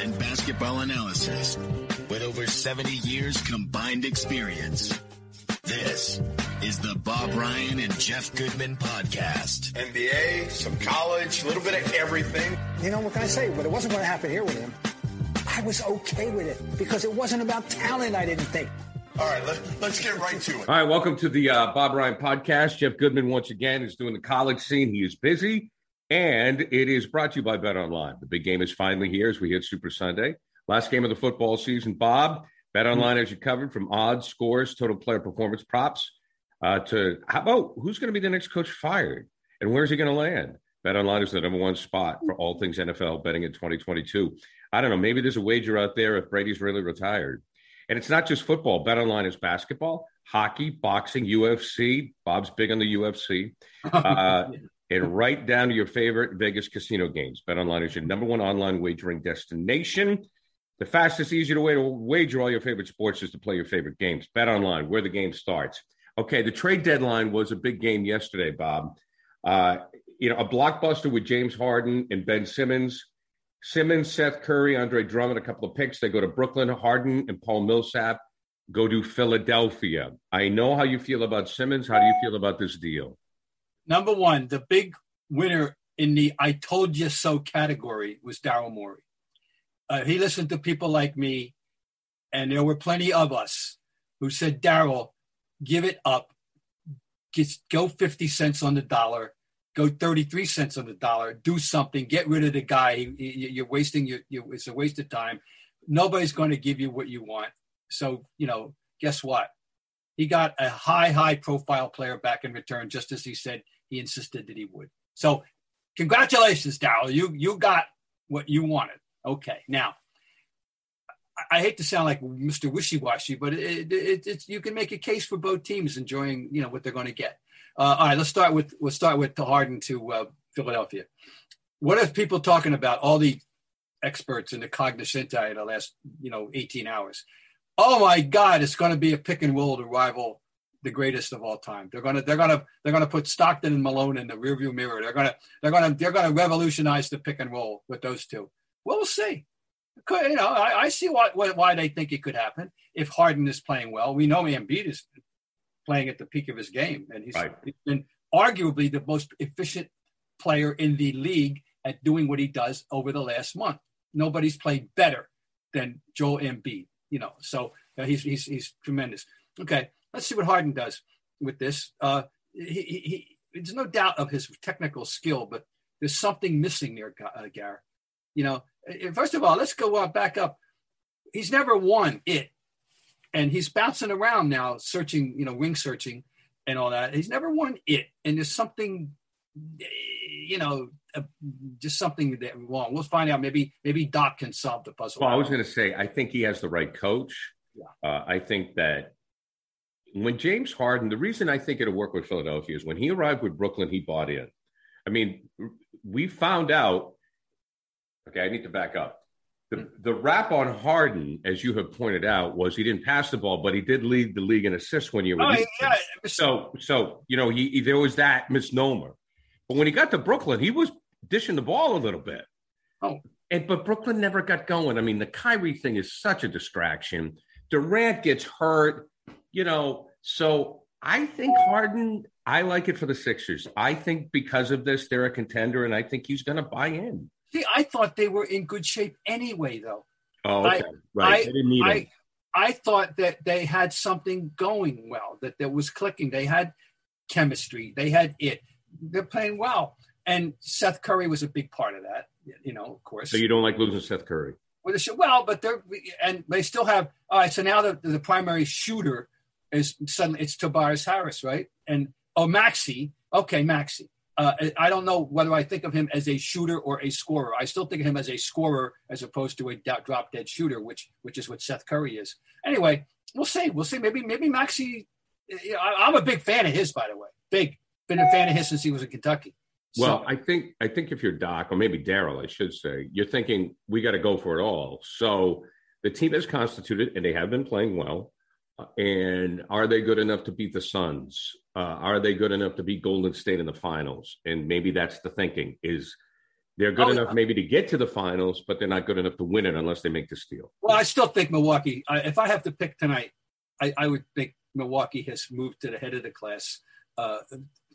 sports and basketball analysis with over 70 years combined experience. This is the Bob Ryan and Jeff Goodman podcast. NBA, some college, a little bit of everything. You know, what can I say? But it wasn't going to happen here with him. I was okay with it because it wasn't about talent, I didn't think. All right, let, us get right to it. All right, welcome to the uh, Bob Ryan podcast. Jeff Goodman, once again, is doing the college scene. He is busy, and it is brought to you by Bet Online. The big game is finally here as we hit Super Sunday. Last game of the football season. Bob, Bet Online has you covered from odds, scores, total player performance props uh, to how about who's going to be the next coach fired and where's he going to land? Bet Online is the number one spot for all things NFL betting in 2022. I don't know. Maybe there's a wager out there if Brady's really retired. And it's not just football. Bet online is basketball, hockey, boxing, UFC. Bob's big on the UFC. Uh, and right down to your favorite Vegas casino games. Bet online is your number one online wagering destination. The fastest, easiest way to wager all your favorite sports is to play your favorite games. Bet online, where the game starts. Okay, the trade deadline was a big game yesterday, Bob. Uh, you know, a blockbuster with James Harden and Ben Simmons. Simmons, Seth Curry, Andre Drummond, a couple of picks. They go to Brooklyn. Harden and Paul Millsap go to Philadelphia. I know how you feel about Simmons. How do you feel about this deal? Number one, the big winner in the I told you so category was Daryl Morey. Uh, he listened to people like me, and there were plenty of us who said, Daryl, give it up. Just go 50 cents on the dollar go 33 cents on the dollar, do something, get rid of the guy. You're wasting your, it's a waste of time. Nobody's going to give you what you want. So, you know, guess what? He got a high, high profile player back in return, just as he said he insisted that he would. So, congratulations, Daryl. You, you got what you wanted. Okay. Now, I hate to sound like Mr. Wishy Washy, but it, it, it, you can make a case for both teams enjoying, you know, what they're going to get. Uh, all right, let's start with we'll start with the Harden to uh, Philadelphia. What are people talking about? All the experts in the cognoscenti in the last you know 18 hours. Oh my God, it's going to be a pick and roll to rival the greatest of all time. They're gonna they're gonna they're gonna put Stockton and Malone in the rearview mirror. They're gonna they're gonna they're gonna revolutionize the pick and roll with those two. Well, we'll see. You know, I, I see why why they think it could happen if Harden is playing well. We know Embiid is playing at the peak of his game, and he's, right. he's been arguably the most efficient player in the league at doing what he does over the last month. Nobody's played better than Joel Embiid, you know. So uh, he's he's he's tremendous. Okay, let's see what Harden does with this. Uh, he, he, he, there's no doubt of his technical skill, but there's something missing there, uh, Gar. You know, first of all, let's go uh, back up. He's never won it and he's bouncing around now, searching, you know, wing searching and all that. He's never won it, and there's something, you know, uh, just something that wrong. We'll find out. Maybe maybe Doc can solve the puzzle. Well, I was going to say, I think he has the right coach. Yeah. Uh, I think that when James Harden, the reason I think it'll work with Philadelphia is when he arrived with Brooklyn, he bought in. I mean, we found out. Okay, I need to back up. The, the rap on Harden, as you have pointed out, was he didn't pass the ball, but he did lead the league in assists when you were. Oh, yeah. So, so you know, he, he, there was that misnomer. But when he got to Brooklyn, he was dishing the ball a little bit. Oh, and but Brooklyn never got going. I mean, the Kyrie thing is such a distraction. Durant gets hurt, you know. So I think Harden. I like it for the Sixers. I think because of this, they're a contender, and I think he's going to buy in. See, I thought they were in good shape anyway, though. Oh, okay. I, right. I, they didn't need I, I thought that they had something going well, that there was clicking. They had chemistry. They had it. They're playing well. And Seth Curry was a big part of that, you know, of course. So you don't like losing Seth Curry? Well, but they're, and they still have, all right, so now the, the primary shooter is suddenly, it's Tobias Harris, right? And, oh, Maxi, Okay, Maxi. Uh, I don't know whether I think of him as a shooter or a scorer. I still think of him as a scorer as opposed to a drop dead shooter, which which is what Seth Curry is. Anyway, we'll see. We'll see. Maybe maybe Maxi. You know, I, am a big fan of his, by the way. Big. Been a fan of his since he was in Kentucky. Well, I think I think if you're Doc or maybe Daryl, I should say, you're thinking we got to go for it all. So the team is constituted and they have been playing well. And are they good enough to beat the Suns? Uh, are they good enough to beat Golden State in the finals? And maybe that's the thinking is They're good Oh, enough yeah. maybe to get to the finals, but they're not good enough to win it unless they make the steal. Well, I still think Milwaukee. I, if I have to pick tonight, I, I would think Milwaukee has moved to the head of the class uh,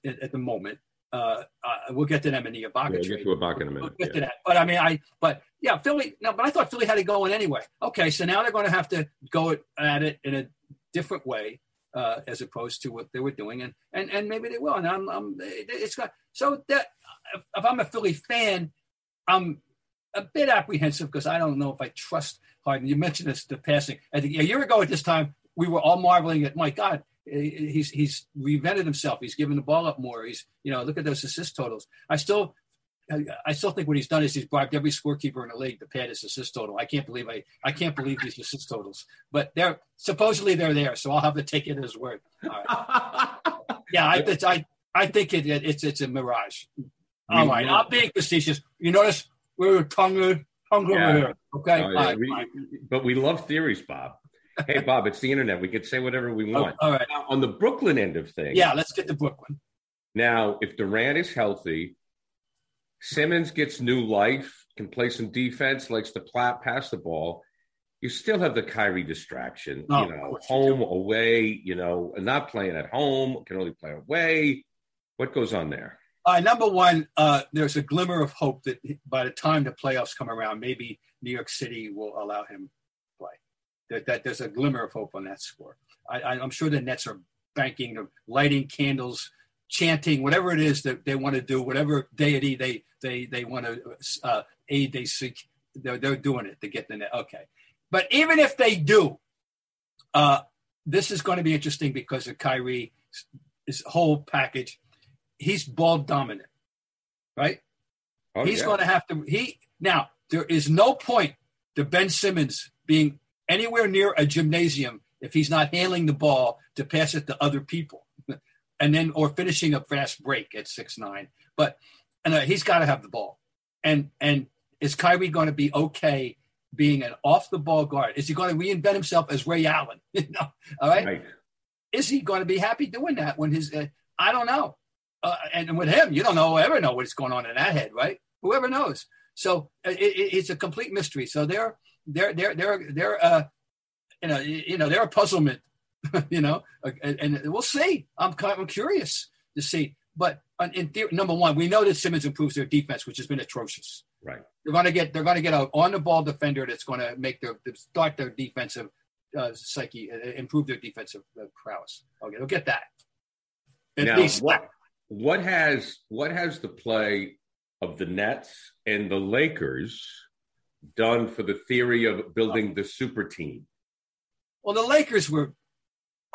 at, at the moment. Uh, uh, we'll get to them in the Ibaka Yeah, we'll get to Ibaka in a We'll minute. get to that. But I mean, I but yeah, Philly. No, but I thought Philly had it going anyway. Okay, so now they're going to have to go at it in a different way uh, as opposed to what they were doing, and and and maybe they will. And I'm, I'm it's got so that if, I'm a Philly fan, I'm a bit apprehensive because I don't know if I trust Harden. You mentioned this the passing. I think a year ago at this time we were all marveling at my God. He's he's reinvented himself. He's given the ball up more. He's you know look at those assist totals. I still I, still think what he's done is he's bribed every scorekeeper in the league to pad his assist total. I can't believe I I can't believe these assist totals, but they're supposedly they're there, so I'll have to take it as word. All right. Yeah, I it's, I I think it, it, it's it's a mirage. All right, I'm being facetious. You notice we're tongue tongue Yeah. over here. Okay, Oh, yeah, right, we- but we love theories, Bob. Hey, Bob, it's the internet. We can say whatever we Oh, want. all right. Now, on the Brooklyn end of things, Yeah, let's get to Brooklyn. Now, if Durant is healthy, Simmons gets new life, can play some defense, likes to pla- pass the ball. You still have the Kyrie distraction, Oh, you know, course you home, away, you know, not playing at home, can only play away. What goes on there? Uh, number one, uh, there's a glimmer of hope that by the time the playoffs come around, maybe New York City will allow him to play. That, that there's a glimmer of hope on that score. I, I, I'm sure the Nets are banking, lighting candles, chanting, whatever it is that they want to do, whatever deity they they they want to uh, aid they seek, they're, they're doing it to get the net. Okay, but even if they do, uh, this is going to be interesting because of Kyrie, his whole package. He's ball dominant, right? Oh, He's yeah. going to have to. He now there is no point to Ben Simmons being anywhere near a gymnasium if he's not handling the ball to pass it to other people, and then or finishing a fast break at six nine. But and uh, he's got to have the ball. And and is Kyrie going to be okay being an off the ball guard? Is he going to reinvent himself as Ray Allen? you know, all right Right. is he going to be happy doing that when his uh, i don't know uh, and with him you don't know ever know what's going on in that head right whoever knows so uh, it, it, it's a complete mystery so they're they're they're they're they're uh you know you know they're a puzzlement you know uh, and, and we'll see i'm kind i'm curious to see but uh, in theory, number one we know that simmons improves their defense which has been atrocious Right. they're going to get they're going to get a on the ball defender that's going to make their start their defensive uh, psyche, uh, improve their defensive uh, prowess. Okay, they'll get that. At now, least what what has what has the play of the Nets and the Lakers done for the theory of building the super team? Well, the Lakers were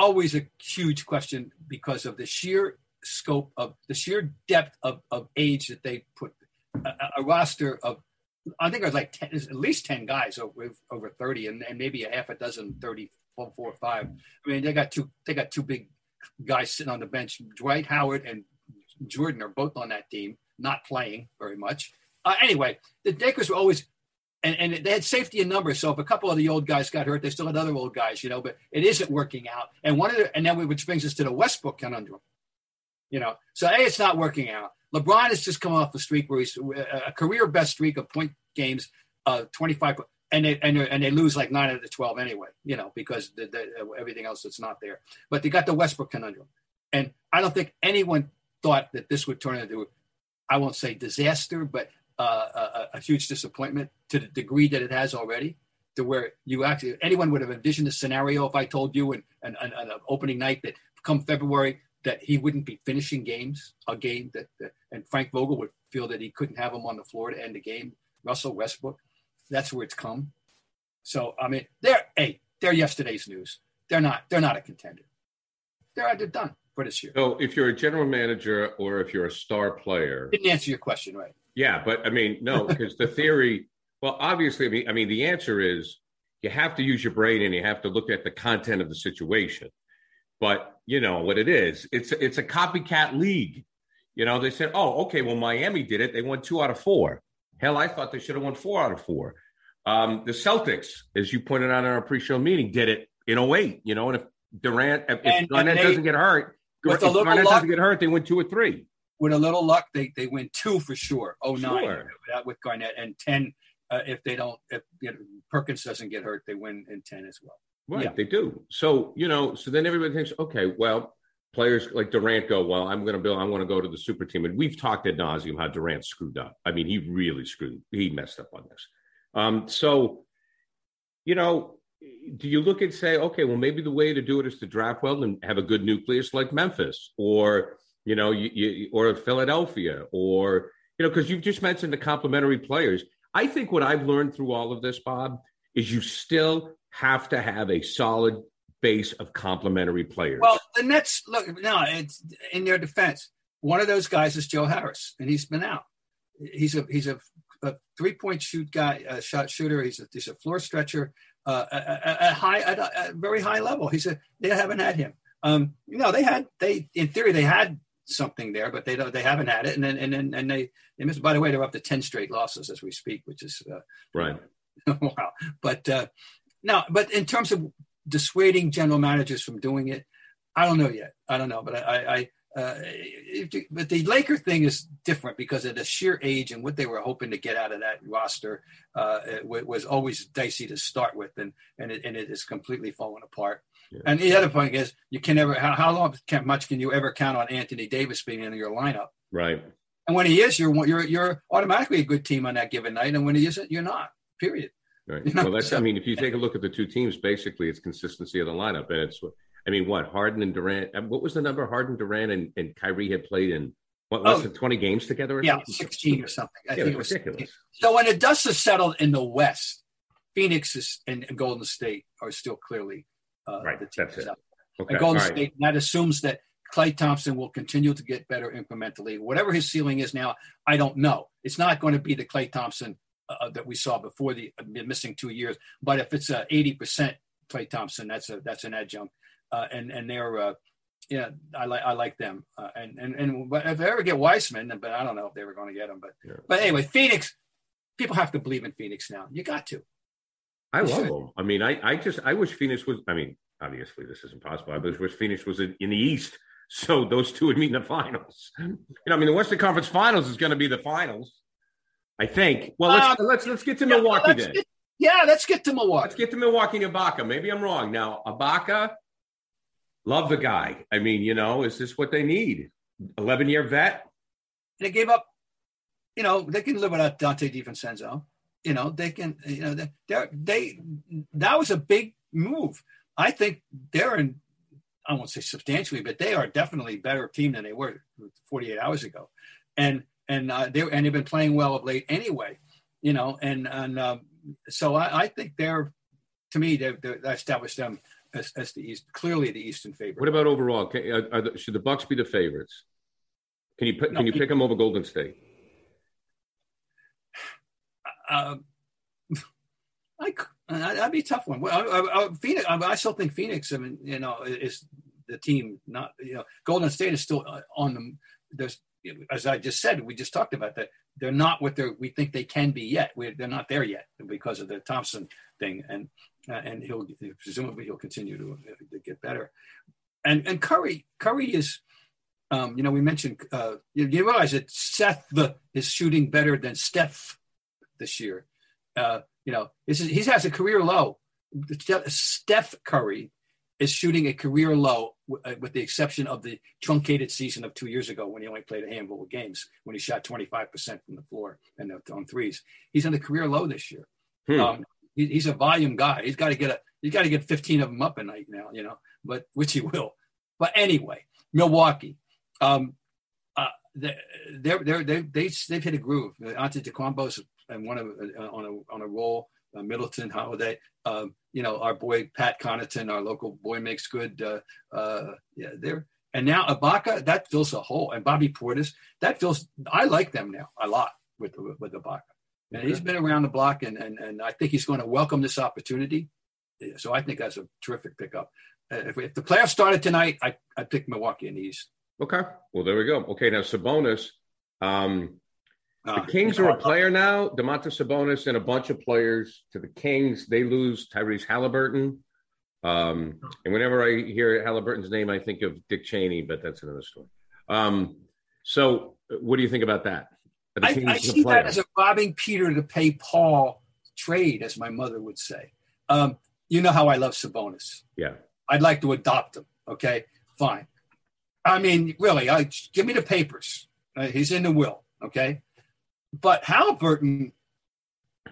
always a huge question because of the sheer scope of the sheer depth of, of age that they put a, a- roster of. I think it was like 10, at least ten guys over over thirty, and, and maybe a half a dozen, 30, four, five. I mean, they got two. They got two big guys sitting on the bench. Dwight Howard and Jordan are both on that team, not playing very much. Uh, anyway, the Lakers were always and, and they had safety in numbers. So if a couple of the old guys got hurt, they still had other old guys, you know. But it isn't working out. And one of the, and then we, which brings us to the Westbrook conundrum, you know. So a, it's not working out. LeBron has just come off a streak where he's a career best streak of point games, uh, twenty five, and they and, and they lose like nine out of the twelve anyway, you know, because the, the, everything else that's not there. But they got the Westbrook conundrum, and I don't think anyone thought that this would turn into, I won't say disaster, but uh, a, a huge disappointment to the degree that it has already, to where you actually anyone would have envisioned a scenario if I told you and an, an, an opening night that come February that he wouldn't be finishing games, a game that, that and Frank Vogel would feel that he couldn't have him on the floor to end the game. Russell Westbrook, that's where it's come. So I mean, they're hey, they're yesterday's news. They're not. They're not a contender. They're they're done for this year. So if you're a general manager or if you're a star player, Didn't answer your question right. Yeah, but I mean, no, because the theory, well, obviously, I mean, I mean, the answer is you have to use your brain and you have to look at the content of the situation. But you know what it is? It's it's a copycat league. You know, they said, oh, okay, well, Miami did it. They won two out of four. Hell, I thought they should have won four out of four. Um, the Celtics, as you pointed out in our pre-show meeting, did it in 08, you know, and if Durant, if, And- Garnett and they- doesn't get hurt, if Garnett luck- doesn't get hurt, they win two or three. With a little luck, they they win two for sure. Oh nine Sure. with Garnett and ten uh, if they don't if you know, Perkins doesn't get hurt, they win in ten as well. Right, Yeah. they do. So you know, so then everybody thinks, okay, well, players like Durant go, well, I'm going to build, I'm going to go to the super team, and we've talked at nauseum how Durant screwed up. I mean, he really screwed, he messed up on this. Um, so, you know, do you look and say, okay, well, maybe the way to do it is to draft well and have a good nucleus like Memphis, or you know, you, you or Philadelphia, or you know, because you've just mentioned the complementary players. I think what I've learned through all of this, Bob, is you still have to have a solid base of complementary players. Well, the Nets look no, it's in their defense. One of those guys is Joe Harris, and he's been out. He's a he's a, a three point shoot guy, a shot shooter. He's a he's a floor stretcher, uh, high at a, at a very high level. He's a they haven't had him. Um, you know, they had they in theory they had something there, but they don't they haven't had it, and then and then and they they missed. By the way, they're up to ten straight losses as we speak, which is uh, right. wow. But uh, no, but in terms of dissuading general managers from doing it, I don't know yet. I don't know, but I, I uh, if you- but the Laker thing is different because of the sheer age and what they were hoping to get out of that roster uh, was always dicey to start with, and and it, and it is completely falling apart. Yeah. And the other point is, you can never how, how long can, much can you ever count on Anthony Davis being in your lineup? Right. And when he is, you're you're you're automatically a good team on that given night, and when he isn't, you're not. Period. Right. You know, well, that's. I mean, if you take a look at the two teams, basically, it's consistency of the lineup, and it's. I mean, what Harden and Durant? What was the number Harden, Durant, and, and Kyrie had played in? What less Oh. than twenty games together? Or Yeah, something? 16 or something. I Yeah, think it was ridiculous. 16. So when the dust is settled in the West, Phoenix is, and, and Golden State are still clearly uh, Right, the teams that's it. out. Okay. And Golden all right. State, that assumes that Klay Thompson will continue to get better incrementally. Whatever his ceiling is now, I don't know. It's not going to be the Klay Thompson uh, that we saw before the uh, missing two years. But if it's a 80% Klay Thompson, that's a that's an adjunct. Uh, and and they're uh, yeah, I like I like them. Uh, and and and but if they ever get Wiseman, but I don't know if they were going to get him. But Yeah. but anyway, Phoenix. People have to believe in Phoenix now. You got to. I love them. I mean, I, I just, I wish Phoenix was. I mean, obviously, this isn't possible. I wish Phoenix was in, in the East, so those two would meet in the finals. You know, I mean, the Western Conference Finals is going to be the finals. I think. Well, let's Um, let's let's get to Yeah, Milwaukee let's then. get- yeah, let's get to Milwaukee. Let's get to Milwaukee and Ibaka. Maybe I'm wrong. Now, Ibaka, love the guy. I mean, you know, is this what they need? 11 year vet? And they gave up. You know, they can live without Donte DiVincenzo. You know, they can. You know, they they're- they that was a big move. I think they're in. I won't say substantially, but they are definitely a better team than they were 48 hours ago, and and uh, they and they've been playing well of late anyway. You know, and and um, so I, I think they're to me they they established them as, as the East clearly the Eastern favorite. What about overall? Can, are, are the, should the Bucks be the favorites? Can you put, No, can you pick them over Golden State? um, I, that'd be a tough one. Well, I, I, Phoenix, I, still think Phoenix. I mean, you know, is the team not? You know, Golden State is still uh, on them. There's, as I just said, we just talked about that. They're not what they're. We think they can be yet. We're, they're not there yet because of the Thompson thing, and uh, and he'll presumably he'll continue to, uh, to get better. And and Curry, Curry is. Um, you know, we mentioned uh, you, you realize that Seth the, is shooting better than Steph this year. Uh, you know, this is, he has a career low. Steph Curry is shooting a career low, w- uh, with the exception of the truncated season of two years ago when he only played a handful of games when he shot 25% from the floor and on threes. He's on a career low this year. Hmm. Um, he, he's a volume guy. He's got to get a he's got to get 15 of them up a night now, you know, but which he will. But anyway, Milwaukee. Um, uh, they're, they're, they're, they they they've hit a groove. Antetokounmpo's and one of uh, on a on a roll. Uh, Middleton, Holiday, um, you know, our boy Pat Connaughton, our local boy makes good. Uh, uh, yeah, they're and now Ibaka that fills a hole, and Bobby Portis that fills. I like them now a lot with with Ibaka, and he's been around the block, and and and I think he's going to welcome this opportunity. So I think that's a terrific pickup. Uh, if, if the playoffs started tonight, I I pick Milwaukee in the East. Okay. Well, there we go. Okay. Now, Sabonis. Um, the Uh, Kings are a player now. Domantas Sabonis and a bunch of players to the Kings. They lose Tyrese Haliburton. Um, and whenever I hear Haliburton's name, I think of Dick Cheney, but that's another story. Um, So, what do you think about that? I, I see that as a robbing Peter to pay Paul trade, as my mother would say. Um, you know how I love Sabonis. Yeah. I'd like to adopt him. Okay, fine. I mean, really, I give me the papers. Uh, he's in the will. Okay, but Haliburton.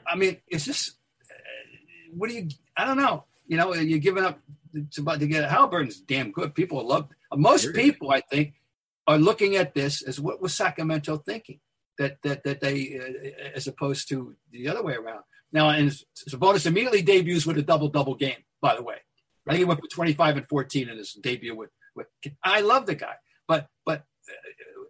I mean, it's this? Uh, what do you? I don't know. You know, you're giving up to, to get Haliburton's damn good. People love. Most people, I think, are looking at this as what was Sacramento thinking that that that they, uh, as opposed to the other way around. Now, and Sabonis immediately debuts with a double double game. By the way, I think he went for 25 and 14 in his debut with. with I love the guy, but but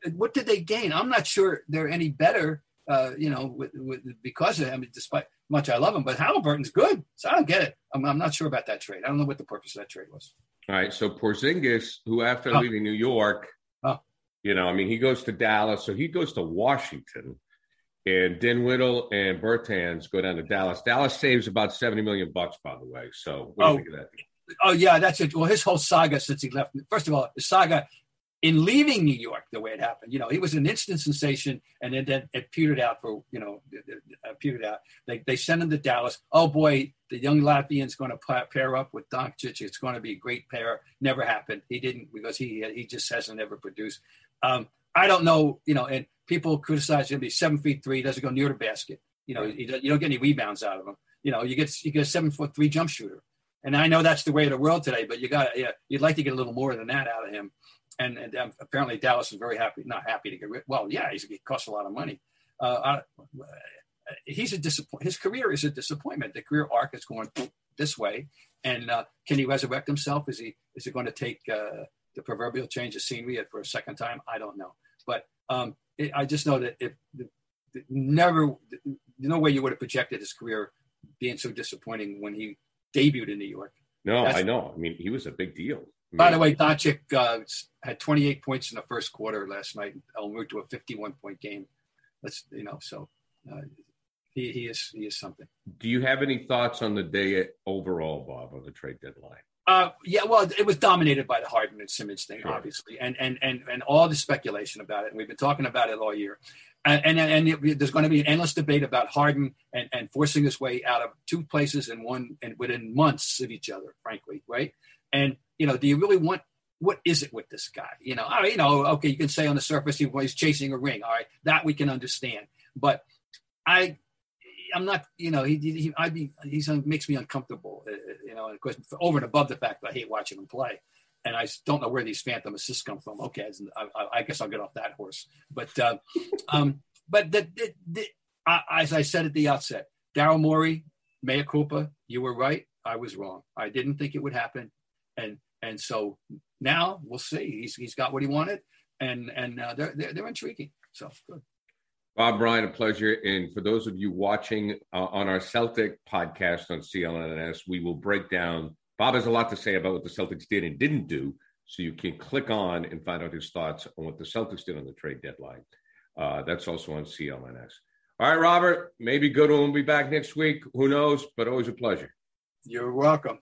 uh, what did they gain? I'm not sure they're any better. Uh, you know, with, with, because of him, despite much I love him, but Haliburton's good, so I don't get it. I'm, I'm not sure about that trade. I don't know what the purpose of that trade was. All right, so Porzingis, who after oh. leaving New York, oh. you know, I mean, he goes to Dallas, so he goes to Washington and Dinwiddie and Bertans go down to Dallas. Dallas saves about seventy million bucks, by the way. So, what do oh, you think of that? Oh yeah, that's it. Well, his whole saga since he left. First of all, the saga in leaving New York, the way it happened. You know, he was an instant sensation, and then, then it petered out for you know, it petered out. They they sent him to Dallas. Oh boy, the young Latvian's going to pair up with Doncic. It's going to be a great pair. Never happened. He didn't because he he just hasn't ever produced. Um, I don't know. You know, and people criticize him. He's seven feet three, doesn't go near the basket. You know, you don't get any rebounds out of him. You know, you get you get a seven foot three jump shooter, and I know that's the way of the world today. But you got yeah, you'd like to get a little more than that out of him. And, and um, apparently Dallas is very happy, not happy to get rid. Well, yeah, he's, he costs a lot of money. Uh, he's a disappoint. His career is a disappointment. The career arc is going this way, and uh, can he resurrect himself? Is he is it going to take uh, the proverbial change of scenery for a second time? I don't know, but um, it, I just know that if the, the, never, no way you would have projected his career being so disappointing when he debuted in New York. No, That's, I know. I mean, he was a big deal. By the way, Doncic uh, had 28 points in the first quarter last night. en route to a 51 point game. That's you know, so uh, he he is he is something. Do you have any thoughts on the day overall, Bob, of the trade deadline? Uh, yeah, well, it was dominated by the Harden and Simmons thing, sure. obviously, and and and and all the speculation about it. And we've been talking about it all year, and and, and it, there's going to be an endless debate about Harden and, and forcing his way out of two places in one and within months of each other, frankly, right? And you know, do you really want? What is it with this guy? You know, right, you know, okay, you can say on the surface he was chasing a ring. All right, that we can understand, but I I'm not, you know, he, he I'd be, he's makes me uncomfortable, uh, uh, you know, of course, over and above the fact that I hate watching him play. And I don't know where these phantom assists come from. Okay, I, I guess I'll get off that horse. But, uh, um, but the, the, the, as I said at the outset, Daryl Morey, mea culpa, you were right. I was wrong. I didn't think it would happen, and and so now we'll see. He's he's got what he wanted, and and uh, they're, they're they're intriguing. So good. Bob Ryan, a pleasure. And for those of you watching uh, on our Celtic podcast on CLNS, we will break down. Bob has a lot to say about what the Celtics did and didn't do. So you can click on and find out his thoughts on what the Celtics did on the trade deadline. Uh, that's also on CLNS. All right, Robert, maybe Goodman will be back next week. Who knows? But always a pleasure. You're welcome.